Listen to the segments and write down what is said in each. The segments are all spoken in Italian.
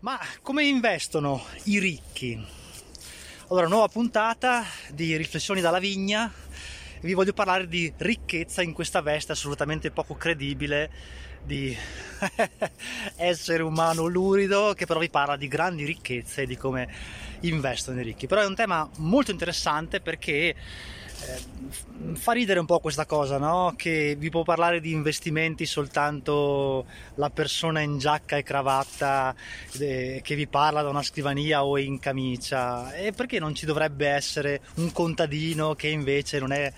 Ma come investono i ricchi? Allora, nuova puntata di Riflessioni dalla vigna. Vi voglio parlare di ricchezza in questa veste assolutamente poco credibile di essere umano lurido che però vi parla di grandi ricchezze e di come investono i ricchi. Però è un tema molto interessante perché fa ridere un po' questa cosa, no? Che vi può parlare di investimenti soltanto la persona in giacca e cravatta eh, che vi parla da una scrivania o in camicia. E perché non ci dovrebbe essere un contadino che invece non è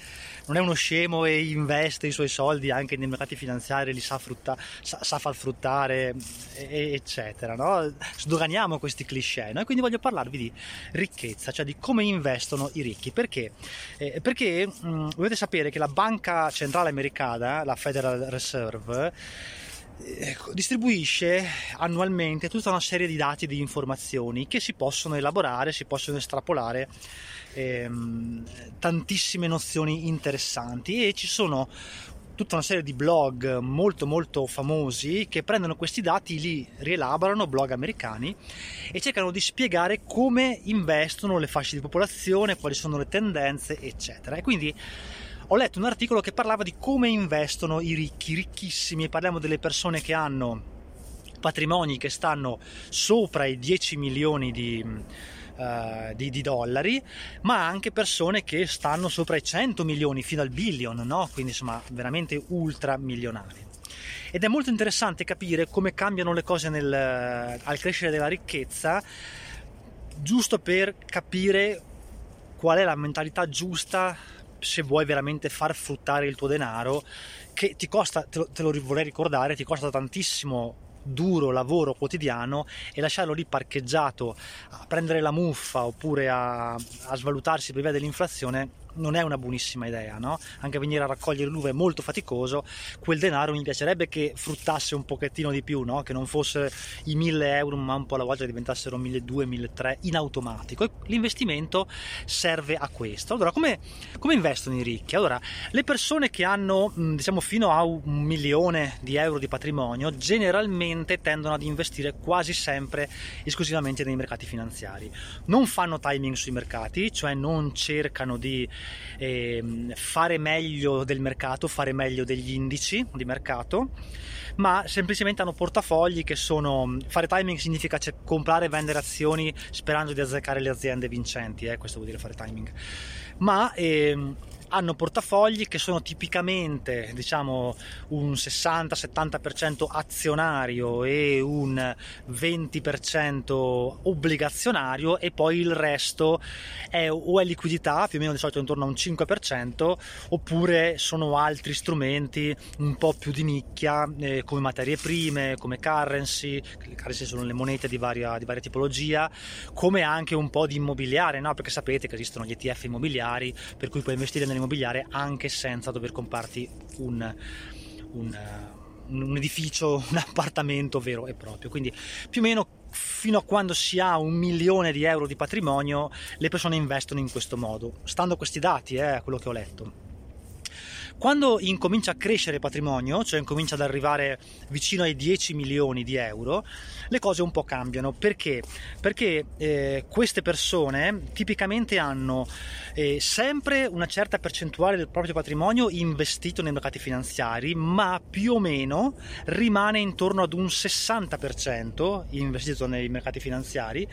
non è uno scemo e investe i suoi soldi anche nei mercati finanziari, li sa, frutta, sa, sa far fruttare, eccetera. No? Sdoganiamo questi cliché. No? E quindi voglio parlarvi di ricchezza, cioè di come investono i ricchi. Perché? Eh, perché mh, mm, dovete sapere che la banca centrale americana, la Federal Reserve, eh, distribuisce annualmente tutta una serie di dati e di informazioni che si possono elaborare, si possono estrapolare ehm, tantissime nozioni interessanti e ci sono tutta una serie di blog molto molto famosi che prendono questi dati, li rielaborano, blog americani, e cercano di spiegare come investono le fasce di popolazione, quali sono le tendenze, eccetera. E quindi ho letto un articolo che parlava di come investono i ricchi, ricchissimi, parliamo delle persone che hanno patrimoni che stanno sopra i 10 milioni di uh, di, di, dollari, ma anche persone che stanno sopra i 100 milioni fino al billion, no? quindi insomma veramente ultra milionari. Ed è molto interessante capire come cambiano le cose nel, al crescere della ricchezza, giusto per capire qual è la mentalità giusta se vuoi veramente far fruttare il tuo denaro, che ti costa, te lo, te lo vorrei ricordare, ti costa tantissimo duro lavoro quotidiano e lasciarlo lì parcheggiato a prendere la muffa oppure a, a svalutarsi per via dell'inflazione non è una buonissima idea, no? Anche venire a raccogliere l'uva è molto faticoso, quel denaro mi piacerebbe che fruttasse un pochettino di più, no? Che non fosse i 1000 euro, ma un po' alla volta diventassero 1200, 1300 in automatico. E l'investimento serve a questo. Allora, come, come investono i ricchi? Allora, le persone che hanno, diciamo, fino a un milione di euro di patrimonio, generalmente tendono ad investire quasi sempre esclusivamente nei mercati finanziari. Non fanno timing sui mercati, cioè non cercano di eh, fare meglio del mercato, fare meglio degli indici di mercato, ma semplicemente hanno portafogli che sono fare timing significa comprare e vendere azioni sperando di azzeccare le aziende vincenti, eh, questo vuol dire fare timing. Ma eh, hanno portafogli che sono tipicamente diciamo un 60-70% azionario e un 20% obbligazionario e poi il resto è o è liquidità più o meno di solito intorno a un 5% oppure sono altri strumenti un po' più di nicchia eh, come materie prime come currency le currency sono le monete di varia, di varia tipologia come anche un po' di immobiliare no? perché sapete che esistono gli ETF immobiliari per cui puoi investire nelle immobiliare anche senza dover comprarti un, un, un edificio, un appartamento vero e proprio. Quindi più o meno fino a quando si ha un milione di euro di patrimonio le persone investono in questo modo, stando a questi dati, eh, quello che ho letto. Quando incomincia a crescere il patrimonio, cioè incomincia ad arrivare vicino ai 10 milioni di euro, le cose un po' cambiano. Perché? Perché eh, queste persone tipicamente hanno eh, sempre una certa percentuale del proprio patrimonio investito nei mercati finanziari, ma più o meno rimane intorno ad un 60% investito nei mercati finanziari.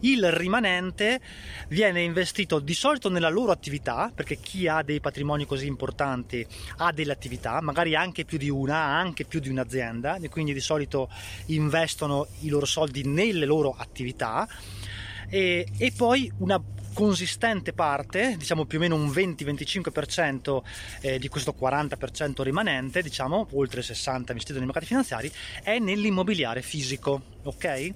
Il rimanente viene investito di solito nella loro attività, perché chi ha dei patrimoni così importanti ha delle attività, magari anche più di una, anche più di un'azienda, e quindi di solito investono i loro soldi nelle loro attività. E, e, poi una consistente parte, diciamo più o meno un 20-25% eh, di questo 40% rimanente, diciamo oltre 60 investito nei mercati finanziari, è nell'immobiliare fisico, ok?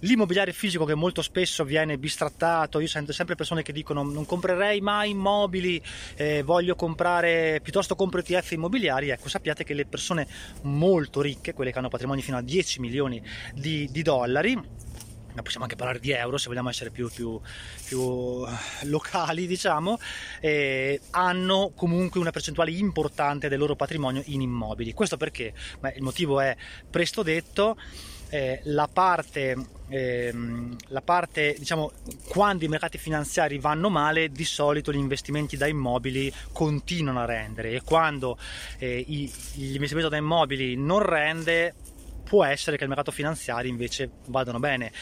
L'immobiliare fisico che molto spesso viene bistrattato, io sento sempre persone che dicono non comprerei mai immobili, eh, voglio comprare, piuttosto compro ETF immobiliari, ecco sappiate che le persone molto ricche, quelle che hanno patrimoni fino a 10 milioni di, di dollari, ma possiamo anche parlare di euro se vogliamo essere più, più, più eh, locali, diciamo, eh, hanno comunque una percentuale importante del loro patrimonio in immobili. Questo perché? Beh, il motivo è presto detto eh, la parte, eh, la parte, diciamo, quando i mercati finanziari vanno male, di solito gli investimenti da immobili continuano a rendere e quando eh, i, l'investimento da immobili non rende, può essere che il mercato finanziario invece vadano bene.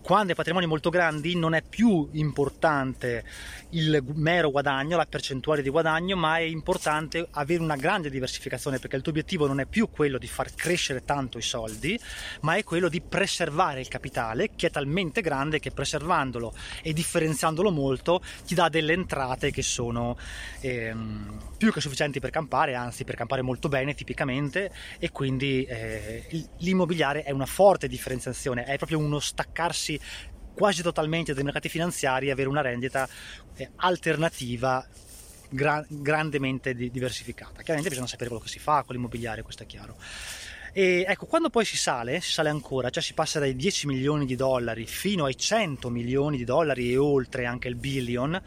Quando hai patrimoni molto grandi non è più importante il mero guadagno, la percentuale di guadagno, ma è importante avere una grande diversificazione perché il tuo obiettivo non è più quello di far crescere tanto i soldi, ma è quello di preservare il capitale che è talmente grande che preservandolo e differenziandolo molto ti dà delle entrate che sono ehm, più che sufficienti per campare, anzi per campare molto bene tipicamente e quindi eh, l'immobiliare è una forte differenziazione, è proprio uno staccarsi quasi totalmente dai mercati finanziari e avere una rendita eh, alternativa gra- grandemente di- diversificata. Chiaramente bisogna sapere quello che si fa con l'immobiliare, questo è chiaro. E ecco, quando poi si sale, si sale ancora, cioè si passa dai 10 milioni di dollari fino ai 100 milioni di dollari e oltre anche il billion,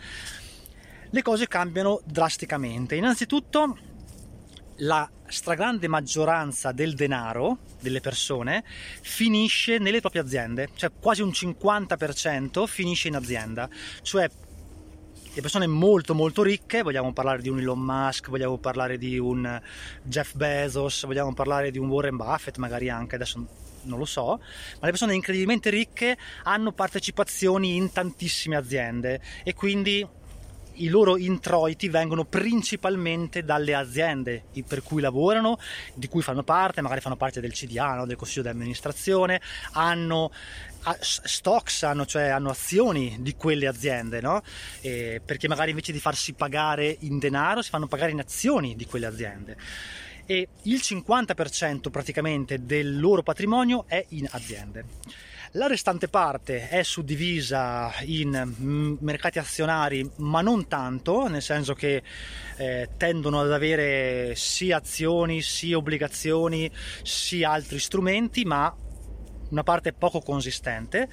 le cose cambiano drasticamente. Innanzitutto la stragrande maggioranza del denaro delle persone finisce nelle proprie aziende, cioè quasi un 50% finisce in azienda, cioè le persone molto molto ricche, vogliamo parlare di un Elon Musk, vogliamo parlare di un Jeff Bezos, vogliamo parlare di un Warren Buffett magari anche, adesso non lo so, ma le persone incredibilmente ricche hanno partecipazioni in tantissime aziende e quindi i loro introiti vengono principalmente dalle aziende per cui lavorano, di cui fanno parte, magari fanno parte del CDA, no? del consiglio di amministrazione, hanno stocks, hanno, cioè hanno azioni di quelle aziende, no? perché magari invece di farsi pagare in denaro si fanno pagare in azioni di quelle aziende e il 50% praticamente del loro patrimonio è in aziende. La restante parte è suddivisa in mercati azionari, ma non tanto, nel senso che eh, tendono ad avere sia azioni, sia obbligazioni, sia altri strumenti, ma una parte poco consistente,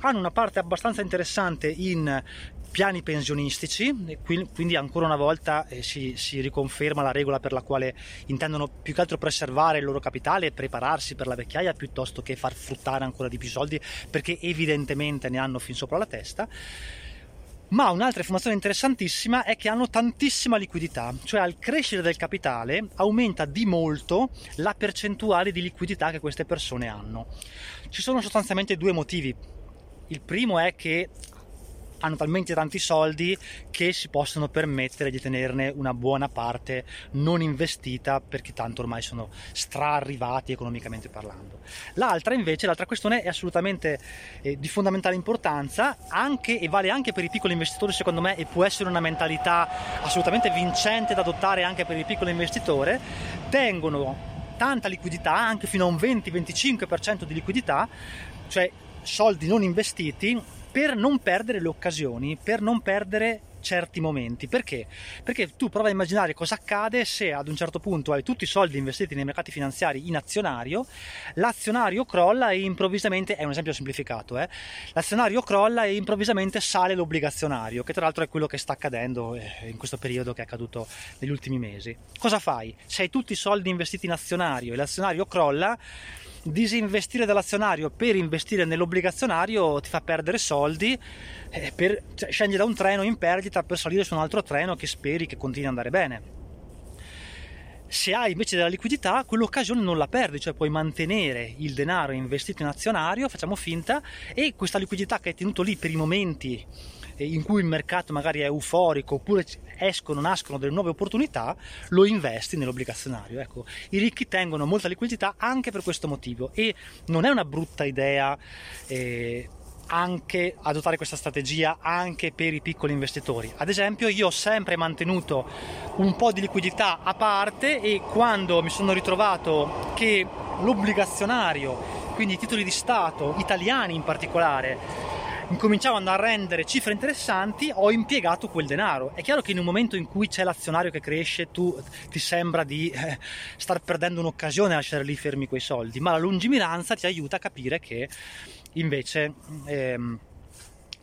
hanno una parte abbastanza interessante in piani pensionistici, quindi ancora una volta eh, si, si, riconferma la regola per la quale intendono più che altro preservare il loro capitale e prepararsi per la vecchiaia piuttosto che far fruttare ancora di più soldi perché evidentemente ne hanno fin sopra la testa. Ma un'altra informazione interessantissima è che hanno tantissima liquidità, cioè al crescere del capitale aumenta di molto la percentuale di liquidità che queste persone hanno. Ci sono sostanzialmente due motivi. Il primo è che hanno talmente tanti soldi che si possono permettere di tenerne una buona parte non investita perché tanto ormai sono straarrivati economicamente parlando. L'altra invece, l'altra questione è assolutamente eh, di fondamentale importanza anche e vale anche per i piccoli investitori secondo me e può essere una mentalità assolutamente vincente da adottare anche per il piccolo investitore, tengono tanta liquidità, anche fino a un 20-25% di liquidità, cioè soldi non investiti per non perdere le occasioni, per non perdere certi momenti. Perché? Perché tu prova a immaginare cosa accade se ad un certo punto hai tutti i soldi investiti nei mercati finanziari in azionario, l'azionario crolla e improvvisamente, è un esempio semplificato, eh? l'azionario crolla e improvvisamente sale l'obbligazionario, che tra l'altro è quello che sta accadendo eh, in questo periodo che è accaduto negli ultimi mesi. Cosa fai? Se hai tutti i soldi investiti in azionario e l'azionario crolla, disinvestire dall'azionario per investire nell'obbligazionario ti fa perdere soldi, eh, per, cioè, scendi da un treno in perdita per salire su un altro treno che speri che continui ad andare bene. Se hai invece della liquidità, quell'occasione non la perdi, cioè puoi mantenere il denaro investito in azionario, facciamo finta, e questa liquidità che hai tenuto lì per i momenti in cui il mercato magari è euforico oppure escono, nascono delle nuove opportunità, lo investi nell'obbligazionario. Ecco, i ricchi tengono molta liquidità anche per questo motivo e non è una brutta idea. Eh, anche adottare questa strategia anche per i piccoli investitori. Ad esempio, io ho sempre mantenuto un po' di liquidità a parte e quando mi sono ritrovato che l'obbligazionario, quindi i titoli di Stato italiani in particolare, incominciavano a rendere cifre interessanti, ho impiegato quel denaro. È chiaro che in un momento in cui c'è l'azionario che cresce, tu ti sembra di eh, star perdendo un'occasione a lasciare lì fermi quei soldi, ma la lungimiranza ti aiuta a capire che invece, ehm,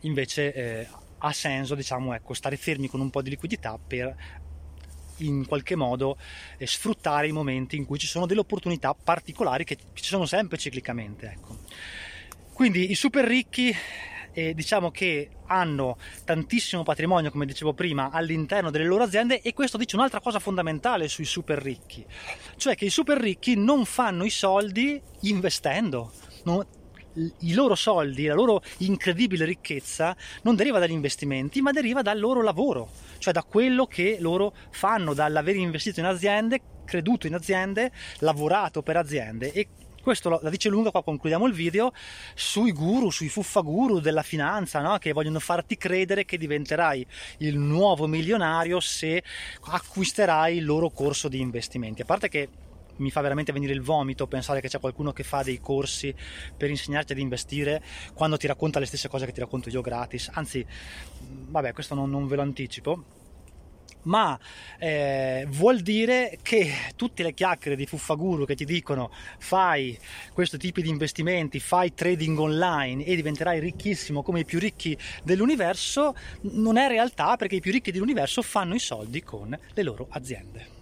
invece eh, ha senso, diciamo, ecco, stare fermi con un po' di liquidità per in qualche modo eh, sfruttare i momenti in cui ci sono delle opportunità particolari che ci sono sempre ciclicamente. Ecco. Quindi i super ricchi eh, diciamo che hanno tantissimo patrimonio, come dicevo prima, all'interno delle loro aziende e questo dice un'altra cosa fondamentale sui super ricchi, cioè che i super ricchi non fanno i soldi investendo. Non, i loro soldi, la loro incredibile ricchezza non deriva dagli investimenti, ma deriva dal loro lavoro, cioè da quello che loro fanno, dall'aver investito in aziende, creduto in aziende, lavorato per aziende e questo la dice lunga, qua concludiamo il video, sui guru, sui fuffaguru della finanza, no? che vogliono farti credere che diventerai il nuovo milionario se acquisterai il loro corso di investimenti. A parte che mi fa veramente venire il vomito pensare che c'è qualcuno che fa dei corsi per insegnarti ad investire quando ti racconta le stesse cose che ti racconto io gratis. Anzi, vabbè, questo non, non ve lo anticipo ma eh, vuol dire che tutte le chiacchiere di fuffaguru che ti dicono fai questo tipo di investimenti, fai trading online e diventerai ricchissimo come i più ricchi dell'universo, non è realtà perché i più ricchi dell'universo fanno i soldi con le loro aziende.